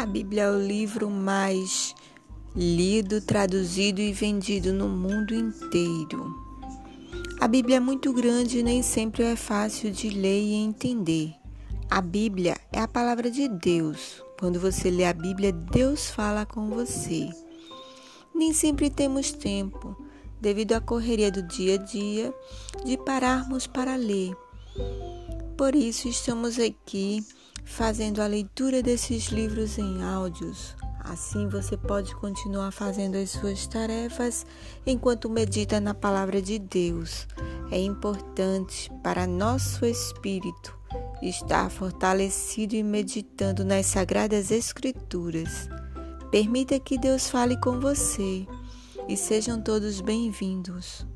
A Bíblia é o livro mais lido, traduzido e vendido no mundo inteiro. A Bíblia é muito grande e nem sempre é fácil de ler e entender. A Bíblia é a palavra de Deus. Quando você lê a Bíblia, Deus fala com você. Nem sempre temos tempo, devido à correria do dia a dia, de pararmos para ler. Por isso, estamos aqui fazendo a leitura desses livros em áudios. Assim você pode continuar fazendo as suas tarefas enquanto medita na palavra de Deus. É importante para nosso espírito estar fortalecido e meditando nas sagradas escrituras. Permita que Deus fale com você e sejam todos bem-vindos.